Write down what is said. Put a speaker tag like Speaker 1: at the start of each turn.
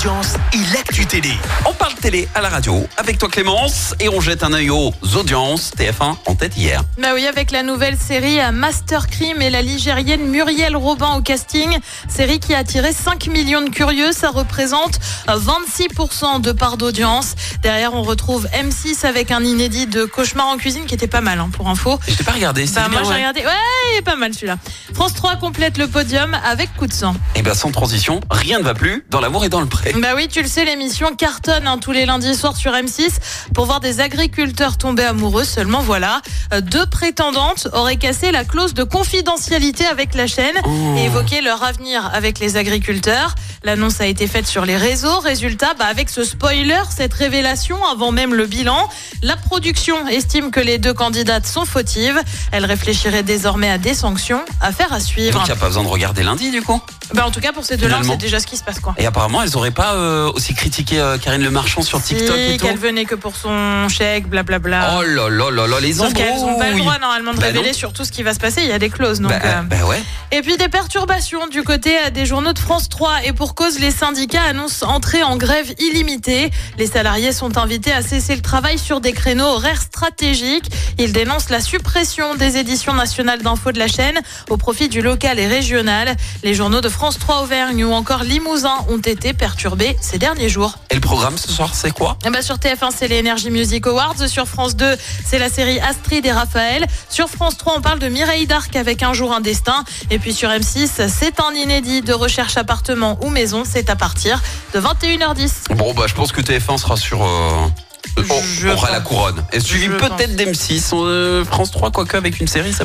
Speaker 1: audiences et l'actu télé.
Speaker 2: On parle télé à la radio avec toi Clémence et on jette un œil aux audiences. TF1 en tête hier.
Speaker 3: Bah oui, avec la nouvelle série Master Crime et la ligérienne Muriel Robin au casting. Série qui a attiré 5 millions de curieux. Ça représente 26% de part d'audience. Derrière, on retrouve M6 avec un inédit de Cauchemar en cuisine qui était pas mal hein, pour info.
Speaker 2: Je t'ai pas regardé, c'est
Speaker 3: Bah, moi
Speaker 2: bien,
Speaker 3: j'ai regardé. Ouais, il est pas mal celui-là. France 3 complète le podium avec coup de sang.
Speaker 2: Et ben sans transition, rien ne va plus dans l'amour et dans le pré.
Speaker 3: Bah oui, tu le sais, l'émission cartonne hein, tous les lundis soirs sur M6 pour voir des agriculteurs tomber amoureux. Seulement voilà, euh, deux prétendantes auraient cassé la clause de confidentialité avec la chaîne
Speaker 2: Oh.
Speaker 3: et évoqué leur avenir avec les agriculteurs. L'annonce a été faite sur les réseaux. Résultat, bah avec ce spoiler, cette révélation avant même le bilan, la production estime que les deux candidates sont fautives. Elle réfléchirait désormais à des sanctions, affaire à suivre.
Speaker 2: Donc il n'y a pas besoin de regarder lundi du coup?
Speaker 3: Bah en tout cas pour ces deux-là, sait déjà ce qui se passe quoi.
Speaker 2: Et apparemment elles auraient pas euh, aussi critiqué euh, Karine Le Marchand sur TikTok et tout.
Speaker 3: qu'elle venait que pour son chèque, blablabla.
Speaker 2: Oh là là là là, les
Speaker 3: Sauf qu'elles n'ont pas le
Speaker 2: embrouilles.
Speaker 3: droit normalement de
Speaker 2: Bah
Speaker 3: révéler sur tout ce qui va se passer. Il y a des clauses. Donc,
Speaker 2: Bah,
Speaker 3: euh,
Speaker 2: bah ouais.
Speaker 3: Et puis des perturbations du côté euh, des journaux de France 3. Et pour cause, les syndicats annoncent entrer en grève illimitée. Les salariés sont invités à cesser le travail sur des créneaux horaires stratégiques. Ils dénoncent la suppression des éditions nationales d'infos de la chaîne au profit du local et régional. Les journaux de France 3 Auvergne ou encore Limousin ont été perturbés ces derniers jours.
Speaker 2: Et le programme ce soir c'est quoi?
Speaker 3: Eh ben, sur TF1, c'est les Energy Music Awards. Sur France 2, c'est la série Astrid et Raphaël. Sur France 3, on parle de Mireille Darc avec Un jour un destin. Et puis sur M6, c'est un inédit de recherche appartement ou maison. C'est à partir de 21h10.
Speaker 2: Bon bah je pense que TF1 sera sur... euh, on- aura
Speaker 3: pense.
Speaker 2: la couronne. Et suivi peut-être d'M6, euh, France 3, quoique avec une série, ça